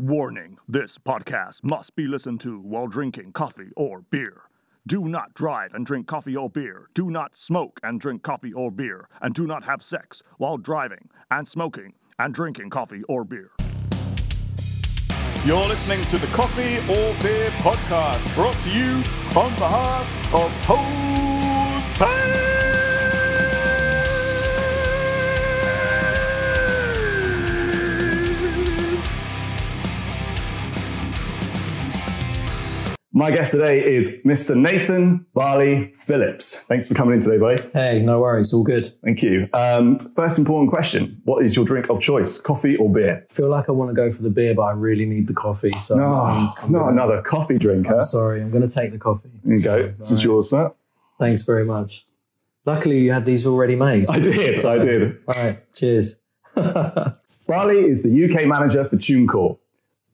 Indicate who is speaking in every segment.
Speaker 1: Warning this podcast must be listened to while drinking coffee or beer. Do not drive and drink coffee or beer. Do not smoke and drink coffee or beer. And do not have sex while driving and smoking and drinking coffee or beer. You're listening to the Coffee or Beer podcast brought to you on behalf of Jose.
Speaker 2: My guest today is Mr. Nathan Barley Phillips. Thanks for coming in today, buddy.
Speaker 3: Hey, no worries, all good.
Speaker 2: Thank you. Um, first important question What is your drink of choice, coffee or beer?
Speaker 3: I feel like I want to go for the beer, but I really need the coffee. So
Speaker 2: No,
Speaker 3: I'm,
Speaker 2: not
Speaker 3: gonna-
Speaker 2: another coffee drinker.
Speaker 3: I'm sorry, I'm going to take the coffee.
Speaker 2: There you go.
Speaker 3: So,
Speaker 2: This is
Speaker 3: right.
Speaker 2: yours, sir.
Speaker 3: Thanks very much. Luckily, you had these already made.
Speaker 2: I did, I did.
Speaker 3: All right, cheers.
Speaker 2: Barley is the UK manager for TuneCore.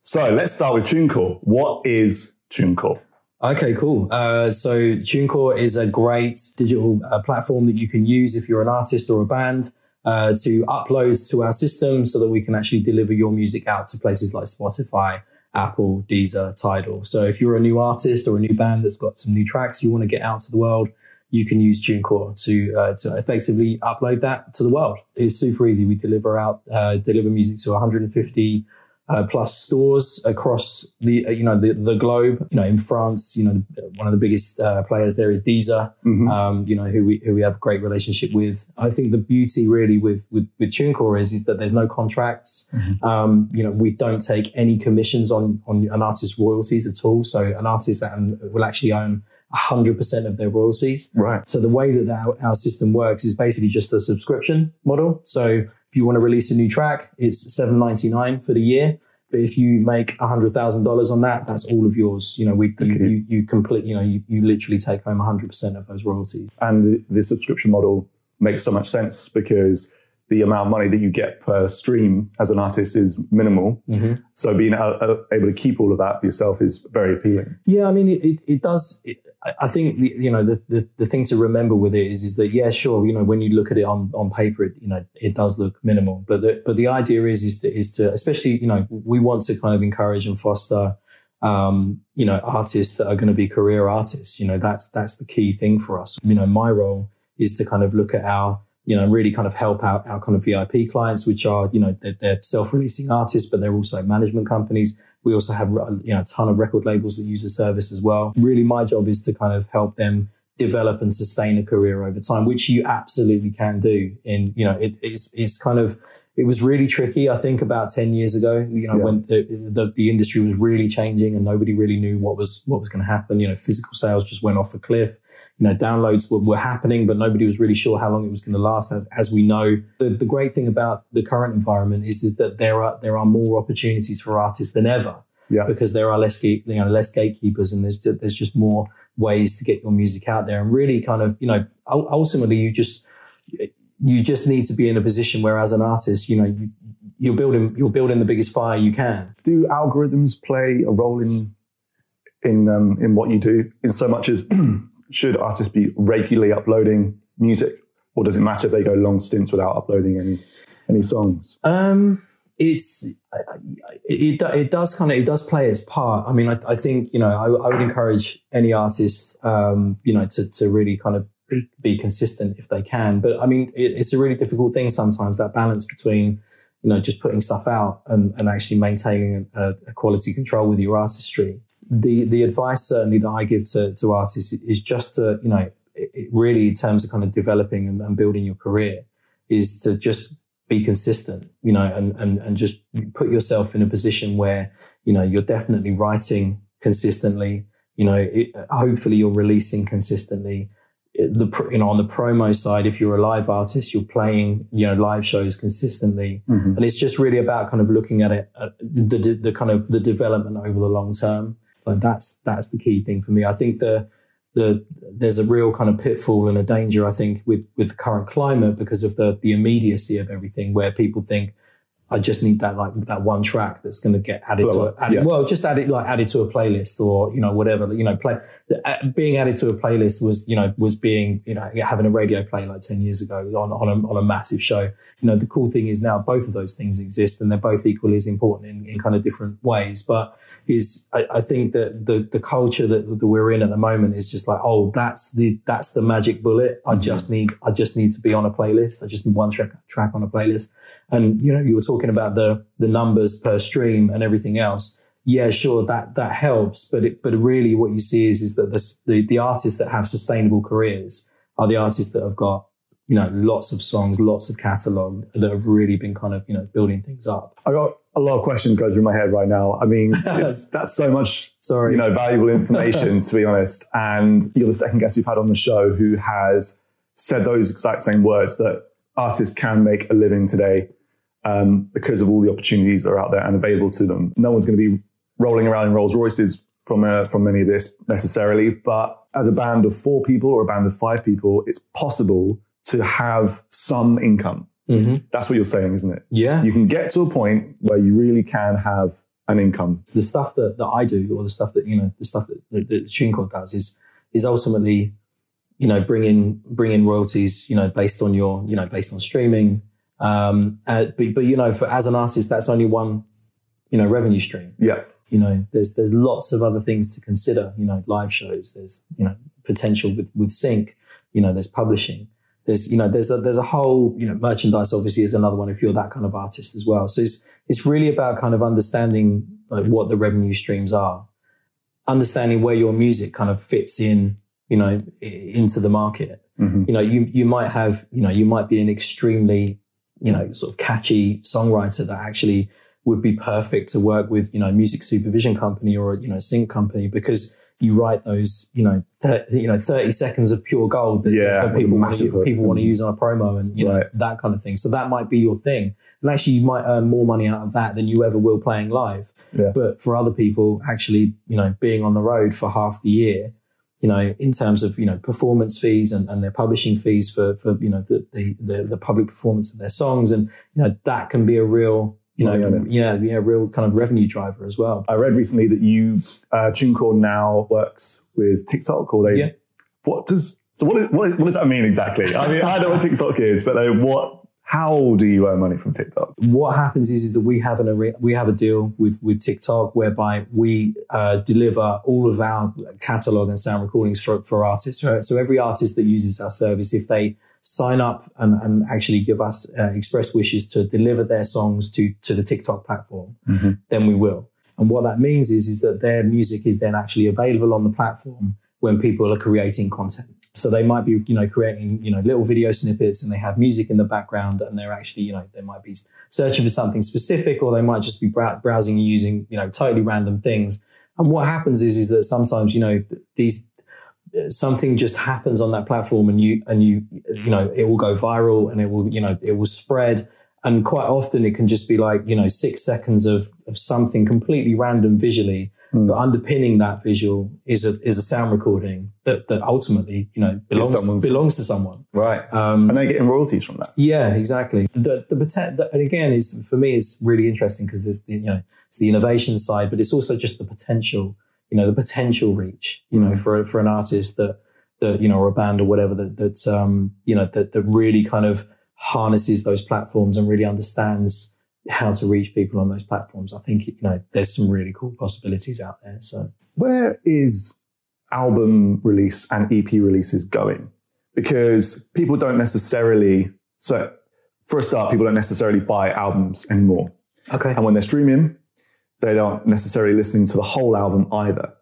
Speaker 2: So let's start with TuneCore. What is TuneCore?
Speaker 3: Okay, cool. Uh, so TuneCore is a great digital uh, platform that you can use if you're an artist or a band uh, to upload to our system so that we can actually deliver your music out to places like Spotify, Apple, Deezer, Tidal. So if you're a new artist or a new band that's got some new tracks you want to get out to the world, you can use TuneCore to uh, to effectively upload that to the world. It's super easy. We deliver out uh, deliver music to 150 uh, plus stores across the uh, you know the, the globe. You know, in France, you know one of the biggest uh, players there is Deezer.
Speaker 2: Mhm.
Speaker 3: Um, you know who we who we have a great relationship with. I think the beauty really with with with TuneCore is is that there's no contracts. Um, you know, we don't take any commissions on on an artist's royalties at all. So an artist that um, will actually own 100% of their royalties.
Speaker 2: Right.
Speaker 3: So the way that our, our system works is basically just a subscription model. So if you want to release a new track, it's seven ninety nine for the year. But if you make hundred thousand dollars on that, that's all of yours. You know, we you,
Speaker 2: Okay.
Speaker 3: you, you complete. You know, you, you literally take home hundred percent of those royalties.
Speaker 2: And the, the subscription model makes so much sense because the amount of money that you get per stream as an artist is minimal.
Speaker 3: Mhm.
Speaker 2: So being able to keep all of that for yourself is very appealing.
Speaker 3: Yeah, I mean, it, it, it does. It, I- think you know the, the the thing to remember with it is is that yeah, sure, you know when you look at it on on paper, it, you know it does look minimal, but the, but the idea is is to is to especially you know we want to kind of encourage and foster um, you know artists that are going to be career artists. You know that's that's the key thing for us. You know my role is to kind of look at our you know really kind of help out our kind of VIP clients, which are you know they're, they're self-releasing artists, but they're also management companies. We also have uh, you know a ton of record labels that use the service as well. Really, my job is to kind of help them develop and sustain a career over time, which you absolutely can do. In you know, it, it's it's kind of it was really tricky. I think about ten years ago, you know,
Speaker 2: Yeah.
Speaker 3: when the, the the industry was really changing and nobody really knew what was what was going to happen. You know, physical sales just went off a cliff. You know, downloads were, were happening, but nobody was really sure how long it was going to last. As as we know, the the great thing about the current environment is, is that there are there are more opportunities for artists than ever
Speaker 2: Yeah.
Speaker 3: because there are less gate, you know less gatekeepers and there's there's just more ways to get your music out there and really kind of you know ultimately you just you just need to be in a position where as an artist you know you you're building you're building the biggest fire you can
Speaker 2: Do algorithms play a role in in um, in what you do? In so much as should artists be regularly uploading music, or does it matter if they go long stints without uploading any any songs?
Speaker 3: Um, it's I- I- it, it it does kind of it does play its part. I mean, I, I think you know I, I would encourage any artist um, you know to to really kind of be, be consistent if they can. But I mean, it, it's a really difficult thing sometimes that balance between you know just putting stuff out and, and actually maintaining a, a quality control with your artistry. The the advice certainly that I give to to artists is just to you know it, really in terms of kind of developing and, and building your career is to just be consistent, you know, and, and, and just put yourself in a position where, you know, you're definitely writing consistently, you know, it, hopefully you're releasing consistently. The, you know, on the promo side, if you're a live artist, you're playing, you know, live shows consistently.
Speaker 2: Mhm.
Speaker 3: And it's just really about kind of looking at it, uh, the, the, the kind of the development over the long term. Like that's, that's the key thing for me. I think the, the, there's a real kind of pitfall and a danger, I think, with, with the current climate because of the, the immediacy of everything where people think, I just need that like that one track that's going to get added
Speaker 2: Blow
Speaker 3: to it. Added,
Speaker 2: yeah.
Speaker 3: Well, just added like added to a playlist or you know whatever you know play. uh, Being added to a playlist was you know was being you know having a radio play like ten years ago on on a, on a massive show. You know the cool thing is now both of those things exist and they're both equally as important in, in kind of different ways. But is I, I think that the the culture that, that we're in at the moment is just like oh that's the that's the magic bullet. I just need I just need to be on a playlist. I just need one track track on a playlist. And you know, you were talking about the the numbers per stream and everything else. Yeah, sure, that that helps, but it, but really, what you see is is that the, the the artists that have sustainable careers are the artists that have got you know lots of songs, lots of catalog that have really been kind of you know building things up.
Speaker 2: I got a lot of questions going through my head right now. I mean, it's, that's so much,
Speaker 3: Sorry,
Speaker 2: you know, valuable information to be honest. And you're the second guest we've had on the show who has said those exact same words that artists can make a living today um, because of all the opportunities that are out there and available to them. No one's going to be rolling around in Rolls Royces from uh, from any of this necessarily, but as a band of four people or a band of five people, it's possible to have some income.
Speaker 3: hmm
Speaker 2: That's what you're saying, isn't it?
Speaker 3: yeah,
Speaker 2: You can get to a point where you really can have an income.
Speaker 3: the stuff that, that I do or the stuff that you know the stuff that, that, that TuneCore does is is ultimately you know bringing bringing royalties you know based on your you know based on streaming um uh, but, but you know for as an artist that's only one you know revenue stream.
Speaker 2: Yeah.
Speaker 3: you know there's there's lots of other things to consider you know live shows. There's you know potential with with sync you know there's publishing. There's you know there's a there's a whole you know merchandise obviously is another one if you're that kind of artist as well. So it's it's really about kind of understanding like what the revenue streams are understanding where your music kind of fits in you know into the market.
Speaker 2: Mhm.
Speaker 3: you know you you might have you know you might be an extremely you know sort of catchy songwriter that actually would be perfect to work with you know music supervision company or you know sync company because you write those you know thir- you know 30 seconds of pure gold that,
Speaker 2: Yeah,
Speaker 3: that people want to people want to use on a promo and you know
Speaker 2: Right.
Speaker 3: that kind of thing so that might be your thing and actually you might earn more money out of that than you ever will playing live
Speaker 2: Yeah.
Speaker 3: but for other people actually you know being on the road for half the year you know, in terms of, you know, performance fees and, and their publishing fees for, for, you know, the, the, the, public performance of their songs. And, you know, that can be a real, you know,
Speaker 2: it.
Speaker 3: yeah, yeah, real kind of revenue driver as well.
Speaker 2: I read recently that you, uh, TuneCore now works with TikTok or they,
Speaker 3: Yeah.
Speaker 2: what does, so what, is, what, is, what does that mean exactly? I mean, I know what TikTok is, but uh, what, how do you earn money from TikTok?
Speaker 3: What happens is, is that we have an we have a deal with with TikTok whereby we uh, deliver all of our catalog and sound recordings for for artists. So every artist that uses our service, if they sign up and, and actually give us uh, express wishes to deliver their songs to to the TikTok platform,
Speaker 2: Mhm.
Speaker 3: then we will. And what that means is is that their music is then actually available on the platform when people are creating content. So they might be, you know, creating, you know, little video snippets and they have music in the background and they're actually, you know, they might be searching for something specific or they might just be browsing and using, you know, totally random things. And what happens is, is that sometimes, you know, these, something just happens on that platform and you, and you, you know, it will go viral and it will, you know, it will spread. And quite often it can just be like, you know, six seconds of, of something completely random visually
Speaker 2: Mm.
Speaker 3: but underpinning that visual is a is a sound recording that that ultimately you know belongs belongs to someone.
Speaker 2: Right.
Speaker 3: Um,
Speaker 2: And they're getting royalties from that.
Speaker 3: yeah, exactly. The the, the and again is for me it's really interesting because there's the, you know it's the innovation side, but it's also just the potential. You know the potential reach. You know
Speaker 2: Mm.
Speaker 3: for for an artist that that you know or a band or whatever that that um you know that that really kind of harnesses those platforms and really understands how to reach people on those platforms. I think you know there's some really cool possibilities out there. So.
Speaker 2: Where is album release and EP releases going? Because people don't necessarily, so for a start, people don't necessarily buy albums anymore.
Speaker 3: Okay.
Speaker 2: And when they're streaming, they don't necessarily listening to the whole album either.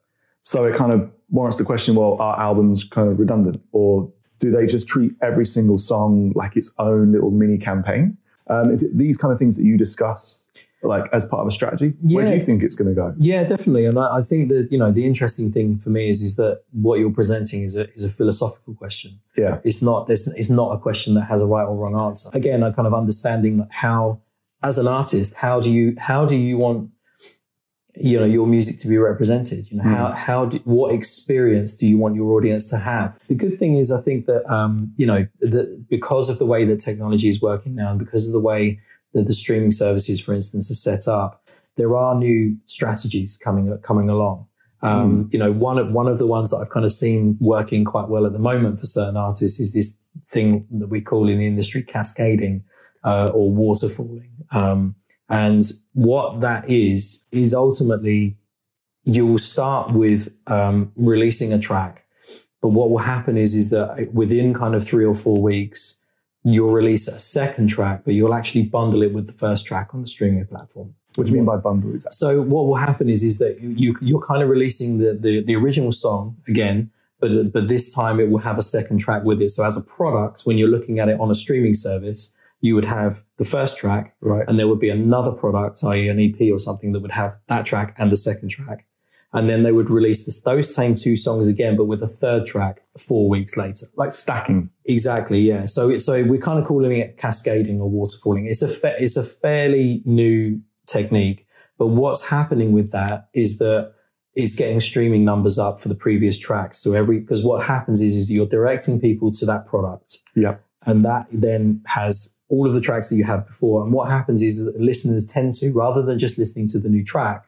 Speaker 2: So it kind of warrants the question, well, are albums kind of redundant or do they just treat every single song like its own little mini campaign? Um, is it these kind of things that you discuss like as part of a strategy? Where do you think it's going to go?
Speaker 3: Yeah, definitely. And I, I think that, you know, the interesting thing for me is, is that what you're presenting is a, is a philosophical question.
Speaker 2: Yeah.
Speaker 3: It's not, this, it's not a question that has a right or wrong answer. Again, a kind of understanding how, as an artist, how do you, how do you want, you know, your music to be represented? You know, how, how do, what experience do you want your audience to have? The good thing is, I think that, um, you know, that because of the way that technology is working now and because of the way that the streaming services, for instance, are set up, there are new strategies coming coming along. Um, You know, one of one of the ones that I've kind of seen working quite well at the moment for certain artists is this thing that we call in the industry cascading uh, or waterfalling. Um, and what that is is ultimately you will start with um, releasing a track, but what will happen is is that within kind of three or four weeks, you'll release a second track, but you'll actually bundle it with the first track on the streaming platform.
Speaker 2: What do you mean by bundle exactly?
Speaker 3: So what will happen is is that you you're kind of releasing the the, the original song again, but but this time it will have a second track with it. So as a product, when you're looking at it on a streaming service, you would have the first track,
Speaker 2: Right.
Speaker 3: and there would be another product, i.e., an EP or something that would have that track and the second track, and then they would release this, those same two songs again, but with a third track four weeks later.
Speaker 2: Like stacking.
Speaker 3: Exactly, yeah. So so we're kind of calling it cascading or waterfalling. It's a fa- it's a fairly new technique, but what's happening with that is that it's getting streaming numbers up for the previous tracks. So every because what happens is is you're directing people to that product,
Speaker 2: Yeah.
Speaker 3: And that then has all of the tracks that you had before. And what happens is that listeners tend to rather than just listening to the new track,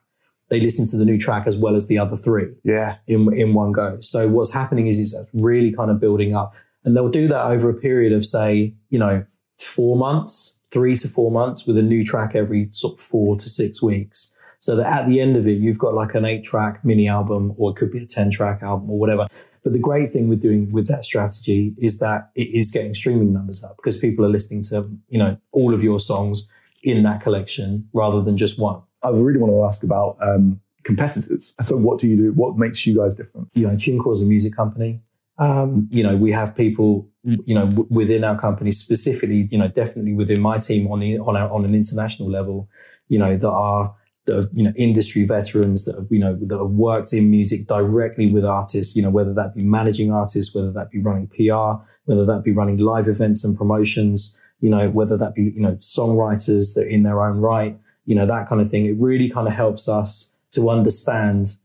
Speaker 3: they listen to the new track as well as the other three
Speaker 2: Yeah.
Speaker 3: in in one go. So what's happening is is it's really kind of building up, and they'll do that over a period of say, you know, four months, three to four months, with a new track every sort of four to six weeks. So that at the end of it, you've got like an eight track mini album, or it could be a ten track album, or whatever. But the great thing with doing with that strategy is that it is getting streaming numbers up because people are listening to you know all of your songs in that collection rather than just one.
Speaker 2: I really want to ask about um, competitors. So what do you do? What makes you guys different?
Speaker 3: you know, TuneCore is a music company. Um, you know, we have people, you know, w- within our company specifically, you know, definitely within my team on the, on our, on an international level, you know, that are, that are, you know, industry veterans that have, you know, that have worked in music directly with artists, you know, whether that be managing artists, whether that be running PR, whether that be running live events and promotions, you know, whether that be, you know, songwriters that in their own right, you know, that kind of thing. It really kind of helps us to understand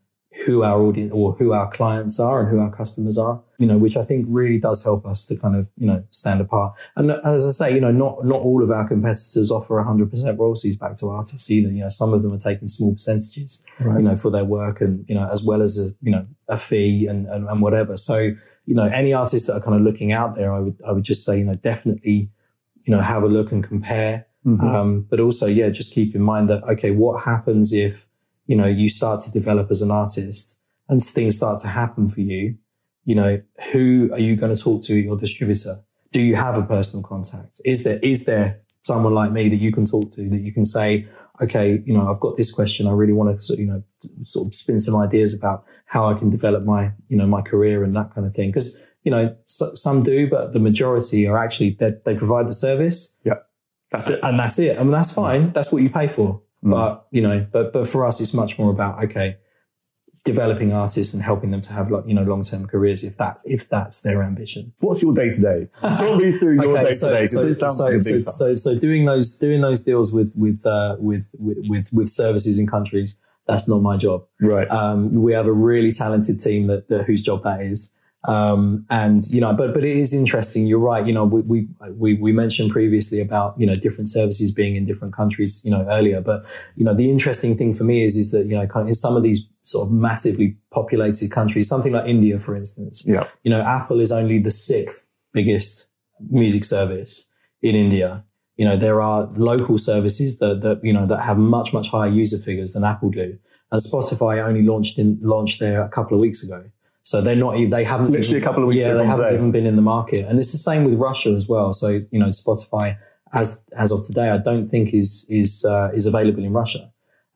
Speaker 3: who our audience or who our clients are and who our customers are, you know, which I think really does help us to kind of, you know, stand apart. And as I say, you know, not, not all of our competitors offer 100% royalties back to artists either. You know, some of them are taking small percentages,
Speaker 2: Right.
Speaker 3: you know, for their work and, you know, as well as a, you know, a fee and, and, and whatever. So, you know, any artists that are kind of looking out there, I would, I would just say, you know, definitely, you know, have a look and compare.
Speaker 2: Mhm.
Speaker 3: Um, but also, yeah, just keep in mind that, okay, what happens if, you know, you start to develop as an artist and things start to happen for you? You know, who are you going to talk to your distributor? Do you have a personal contact? Is there, is there someone like me that you can talk to that you can say, okay, you know, I've got this question. I really want to, sort of, you know, sort of spin some ideas about how I can develop my, you know, my career and that kind of thing. Cause, you know, so, some do, but the majority are actually, they, they provide the service Yeah.
Speaker 2: That's it.
Speaker 3: and that's it. I mean, that's fine. That's what you pay for.
Speaker 2: Mm.
Speaker 3: But you know, but but for us, it's much more about okay, developing artists and helping them to have like you know long term careers if that's if that's their ambition.
Speaker 2: What's your day to day? Talk me through your day to day because it sounds
Speaker 3: so,
Speaker 2: like a big
Speaker 3: so so doing those doing those deals with with uh, with, with with with services in countries that's not my job.
Speaker 2: Right.
Speaker 3: Um, we have a really talented team that, that whose job that is. Um, and you know, but but it is interesting. You're right. You know, we, we we we mentioned previously about you know different services being in different countries. You know, earlier, but you know, the interesting thing for me is is that you know, kind of in some of these sort of massively populated countries, something like India, for instance.
Speaker 2: Yeah.
Speaker 3: You know, Apple is only the sixth biggest music service in India. You know, there are local services that, that, you know, that have much, much higher user figures than Apple do. And Spotify only launched in, launched there a couple of weeks ago. So they're not even, they haven't
Speaker 2: Literally
Speaker 3: even-
Speaker 2: a couple of weeks
Speaker 3: Yeah, they haven't
Speaker 2: today.
Speaker 3: even been in the market. And it's the same with Russia as well. So, you know, Spotify as, as of today, I don't think is, is, uh, is available in Russia.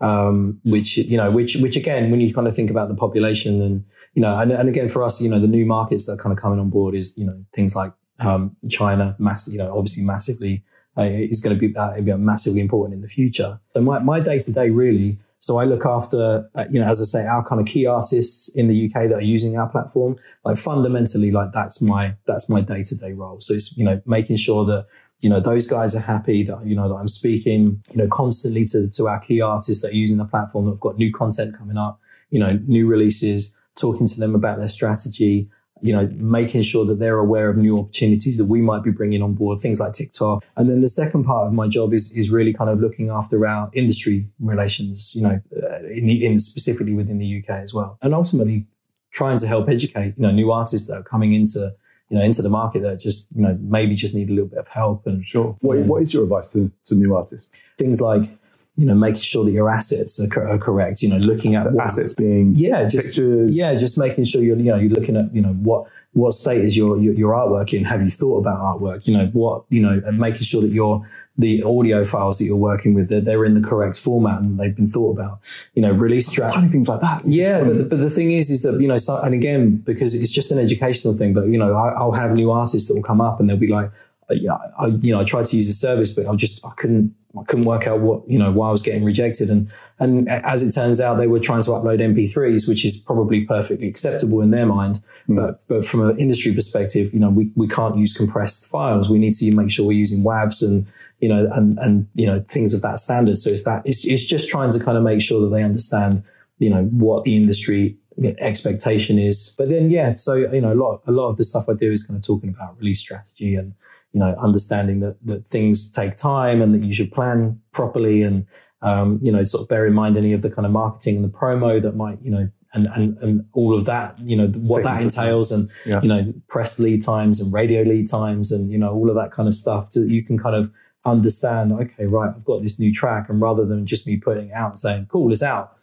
Speaker 3: Um, which, you know, which, which again, when you kind of think about the population and, you know, and, and again, for us, you know, the new markets that are kind of coming on board is, you know, things like, um, China, mass, you know, obviously massively, uh, is going to be, uh, be massively important in the future. So my, my day to day really, so I look after, uh, you know, as I say, our kind of key artists in the UK that are using our platform. Like fundamentally, like that's my, that's my day to day role. So it's, you know, making sure that, you know, those guys are happy that, you know, that I'm speaking, you know, constantly to, to our key artists that are using the platform that have got new content coming up, you know, new releases, talking to them about their strategy, you know, making sure that they're aware of new opportunities that we might be bringing on board, things like TikTok. And then the second part of my job is, is really kind of looking after our industry relations, you know, uh, in the, in specifically within the UK as well. And ultimately trying to help educate, you know, new artists that are coming into, you know, into the market that just, you know, maybe just need a little bit of help and
Speaker 2: Sure. What, what is your advice to, to new artists?
Speaker 3: things like, you know, making sure that your assets are, cor- are correct, you know, looking at
Speaker 2: So
Speaker 3: what,
Speaker 2: assets being
Speaker 3: yeah, just
Speaker 2: pictures.
Speaker 3: yeah, just making sure you're, you know, you're looking at, you know, what, what state is your, your, your artwork in? Have you thought about artwork? You know, what, you know, and making sure that your, the audio files that you're working with, that they're in the correct format and they've been thought about, you know, release oh, track.
Speaker 2: Tiny things like that.
Speaker 3: Yeah, but the, but the thing is, is that you know, so, and again, because it's just an educational thing. But you know, I, I'll have new artists that will come up and they'll be like, yeah, I, you know, I tried to use the service, but I just I couldn't I couldn't work out what you know why I was getting rejected. And and as it turns out, they were trying to upload MP3s, which is probably perfectly acceptable in their mind.
Speaker 2: Hmm.
Speaker 3: But but from an industry perspective, you know, we, we can't use compressed files. We need to make sure we're using WAVs and you know and and you know things of that standard. So it's that it's it's just trying to kind of make sure that they understand you know what the industry expectation is. But then yeah, so you know a lot a lot of the stuff I do is kind of talking about release strategy and you know understanding that that things take time and that you should plan properly and um, you know sort of bear in mind any of the kind of marketing and the promo that might you know and and and all of that you know what that entails and
Speaker 2: Yeah.
Speaker 3: you know press lead times and radio lead times and you know all of that kind of stuff so you can kind of understand okay right I've got this new track and rather than just me putting it out and saying cool it's out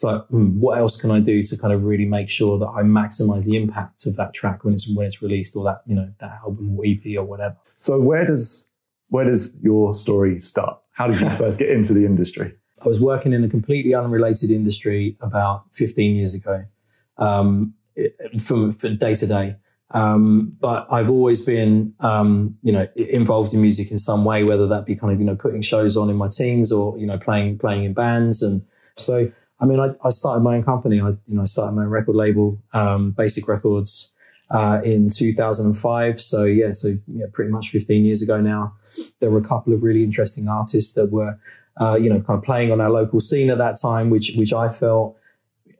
Speaker 3: it's like hmm, what else can I do to kind of really make sure that I maximize the impact of that track when it's when it's released or that you know that album or EP or whatever
Speaker 2: So where does where does your story start? How did you first get into the industry?
Speaker 3: I was working in a completely unrelated industry about 15 years ago, um, from, from day to day. Um, but I've always been, um, you know, involved in music in some way, whether that be kind of, you know, putting shows on in my teens or, you know, playing, playing in bands. And so, I mean, I, I started my own company. I, you know, I started my own record label, um, Basic Records, uh, in 2005. So yeah, so yeah, pretty much 15 years ago now. There were a couple of really interesting artists that were, uh, you know, kind of playing on our local scene at that time, which which I felt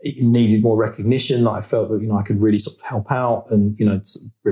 Speaker 3: needed more recognition. That I felt that you know I could really sort of help out and you know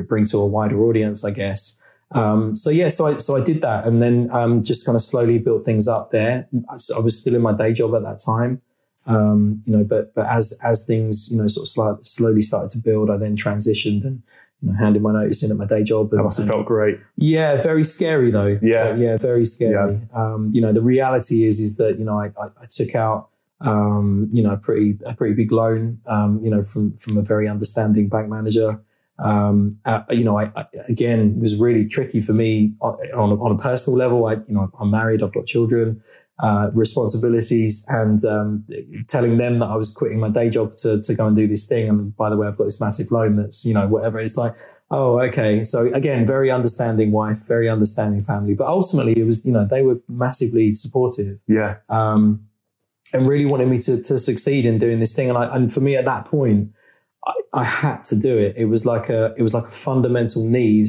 Speaker 3: bring to a wider audience, I guess. Um, so yeah, so I so I did that, and then um, just kind of slowly built things up there. I, was still in my day job at that time, um, you know, but but as as things you know sort of slowly started to build, I then transitioned and you know, handed my notice in at my day job. And,
Speaker 2: That must have
Speaker 3: and-
Speaker 2: felt great.
Speaker 3: yeah, very scary though.
Speaker 2: Yeah.
Speaker 3: yeah, very scary. Um, you know, the reality is is that you know I, I, I took out um, you know a pretty a pretty big loan um, you know from from a very understanding bank manager. Um, uh, you know, I, I again it was really tricky for me on on a, on a personal level. I you know I'm married, I've got children. Uh, responsibilities and um, telling them that I was quitting my day job to, to go and do this thing. And by the way, I've got this massive loan that's, you know, whatever. It's like, Oh, okay. So again, very understanding wife, very understanding family, but ultimately it was, you know, they were massively supportive,
Speaker 2: Yeah.
Speaker 3: um, and really wanted me to, to succeed in doing this thing. And I, and for me at that point, I, I had to do it. It was like a, it was like a fundamental need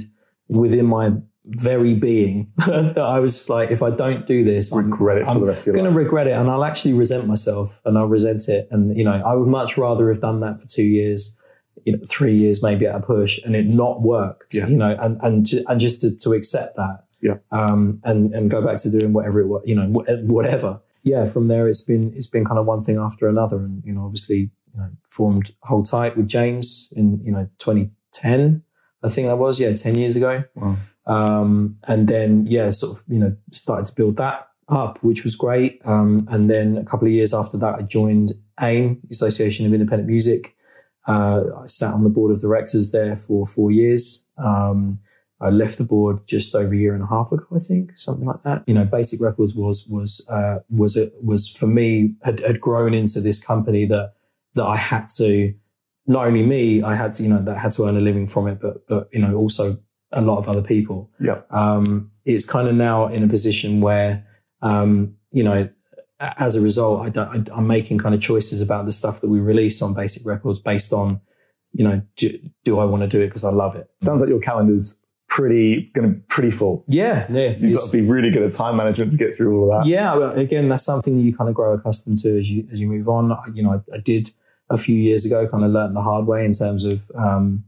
Speaker 3: within my very being that I was like, if I don't do this, I'm,
Speaker 2: Regret it for
Speaker 3: I'm
Speaker 2: the rest of your
Speaker 3: going to
Speaker 2: life.
Speaker 3: regret it and I'll actually resent myself and I'll resent it. And, you know, I would much rather have done that for two years, you know, three years maybe at a push and it not worked,
Speaker 2: Yeah.
Speaker 3: you know, and, and, and just to, to accept that.
Speaker 2: Yeah.
Speaker 3: Um, and, and go back to doing whatever it was, you know, whatever. Yeah. From there, it's been, it's been kind of one thing after another. And, you know, obviously, you know, formed Hold Tight with James in, you know, 2010. I think that was, yeah, 10 years ago.
Speaker 2: Wow.
Speaker 3: Um, and then, yeah, sort of, you know, started to build that up, which was great. Um, and then a couple of years after that, I joined AIM, Association of Independent Music. Uh, I sat on the board of directors there for four years. Um, I left the board just over a year and a half ago, I think, something like that. You know, Basic Records was was uh, was a, was for me had, had grown into this company that that I had to not only me, I had to you know that I had to earn a living from it, but but you know also a lot of other people.
Speaker 2: Yeah.
Speaker 3: Um, it's kind of now in a position where um, you know as a result, I I'm making kind of choices about the stuff that we release on Basic Records based on you know do, do I want to do it because I love it.
Speaker 2: Sounds like your calendar's pretty going to pretty full.
Speaker 3: Yeah, yeah.
Speaker 2: You've got to be really good at time management to get through all of that.
Speaker 3: Yeah, well, again, that's something you kind of grow accustomed to as you as you move on. I, you know, I, I did a few years ago, kind of learned the hard way in terms of, um,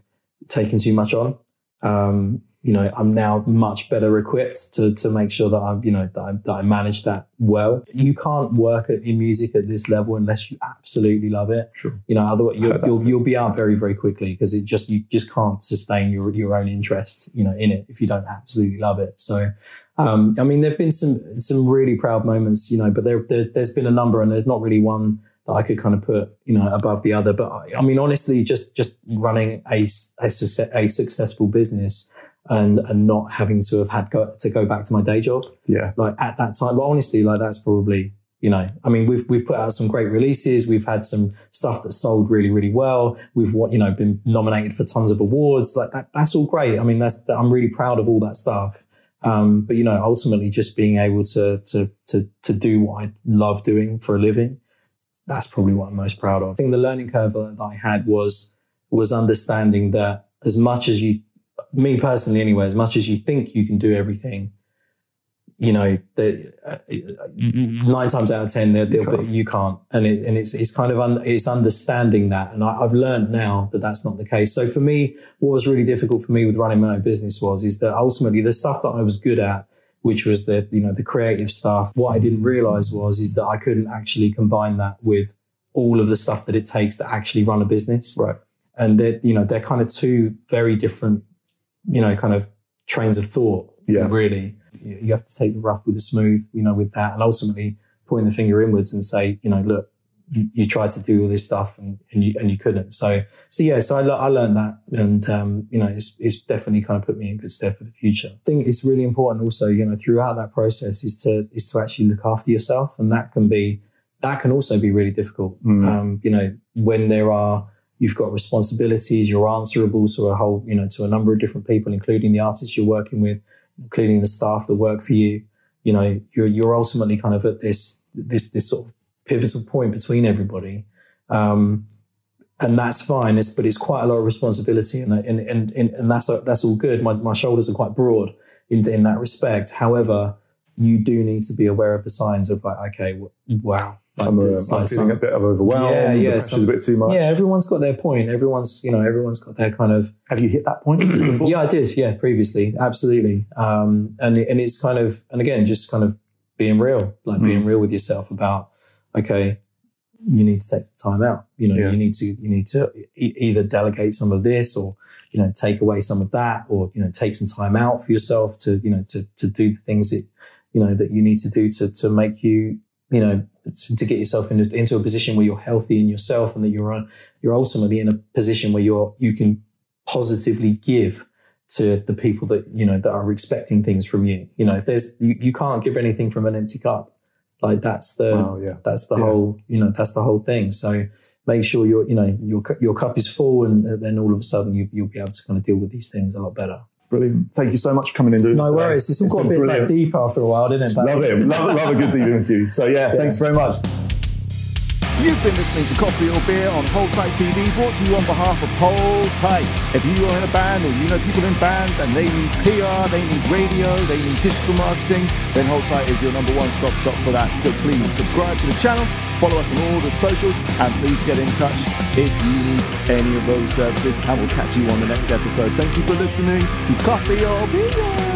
Speaker 3: taking too much on. Um, you know, I'm now much better equipped to to make sure that I'm, you know, that I, that I manage that well. You can't work at, in music at this level unless you absolutely love it.
Speaker 2: Sure.
Speaker 3: You know, otherwise you'll you'll, you'll be out very very quickly because it just you just can't sustain your your own interest, you know, in it if you don't absolutely love it. So, um, I mean, there've been some some really proud moments, you know, but there, there there's been a number, and there's not really one that I could kind of put, you know, above the other. But I, I mean, honestly, just just running a a, a successful business and and not having to have had go, to go back to my day job.
Speaker 2: Yeah.
Speaker 3: Like at that time, but honestly, like that's probably you know, I mean, we've we've put out some great releases. We've had some stuff that sold really, really well. We've what you know been nominated for tons of awards. Like that, that's all great. I mean, that's I'm really proud of all that stuff. Um, but you know, ultimately, just being able to to to to do what I love doing for a living, that's probably what I'm most proud of. I think the learning curve that I had was was understanding that as much as you me personally anyway, as much as you think you can do everything, you know, the, uh, nine times out of ten, they'll, they'll, can't. you can't. And, it, and it's, it's kind of, un, it's understanding that. And I, have learned now that that's not the case. So for me, what was really difficult for me with running my own business was, is that ultimately the stuff that I was good at, which was the, you know, the creative stuff, what I didn't realize was, is that I couldn't actually combine that with all of the stuff that it takes to actually run a business.
Speaker 2: Right.
Speaker 3: And they're, you know, they're kind of two very different you know, kind of trains of thought.
Speaker 2: Yeah.
Speaker 3: Really, you have to take the rough with the smooth, you know, with that, and ultimately pointing the finger inwards and say, you know, look, you, you tried to do all this stuff and, and you and you couldn't. So so yeah, so I, I learned that, and um, you know, it's it's definitely kind of put me in good stead for the future. I think it's really important also, you know, throughout that process is to is to actually look after yourself, and that can be that can also be really difficult.
Speaker 2: Mm.
Speaker 3: Um, you know, when there are You've got responsibilities. You're answerable to a whole, you know, to a number of different people, including the artists you're working with, including the staff that work for you. You know, you're, you're ultimately kind of at this, this, this sort of pivotal point between everybody. Um, and that's fine. It's, but it's quite a lot of responsibility, and and and, and that's that's all good. My my shoulders are quite broad in in that respect. However, you do need to be aware of the signs of like, okay, wow,
Speaker 2: like I'm, a, I'm feeling a bit of overwhelmed. Yeah, yeah. The pressure's some, a bit too much.
Speaker 3: Yeah, everyone's got their point. Everyone's, you know, everyone's got their kind of.
Speaker 2: Have you hit that point
Speaker 3: yeah, I did. Yeah, previously, absolutely. Um, and and it's kind of, and again, just kind of being real, like mm. being real with yourself about, okay, you need to take time out. You know, yeah. you need to you need to e- either delegate some of this, or you know, take away some of that, or you know, take some time out for yourself to you know to to do the things that you know that you need to do to to make you you know, to get yourself into, into a position where you're healthy in yourself and that you're on, you're ultimately in a position where you're, you can positively give to the people that, you know, that are expecting things from you. You know, if there's, you, you can't give anything from an empty cup. Like that's the,
Speaker 2: oh, yeah.
Speaker 3: that's the
Speaker 2: yeah.
Speaker 3: whole, you know, that's the whole thing. So make sure your, you know, your, your cup is full and uh, then all of a sudden you, you'll be able to kind of deal with these things a lot better.
Speaker 2: Brilliant. Thank you so much for coming in.
Speaker 3: No uh, worries. This all got a bit like deep after a while, didn't it?
Speaker 2: love it. Love, love a good deep interview. So yeah, yeah, thanks very much.
Speaker 1: You've been listening to Coffee or Beer on Hold Tight TV, brought to you on behalf of Hold Tight. If you are in a band or you know people in bands and they need PR, they need radio, they need digital marketing, then Hold Tight is your number one stop shop for that. So please subscribe to the channel, follow us on all the socials, and please get in touch if you need any of those services. And we'll catch you on the next episode. Thank you for listening to Coffee or Beer.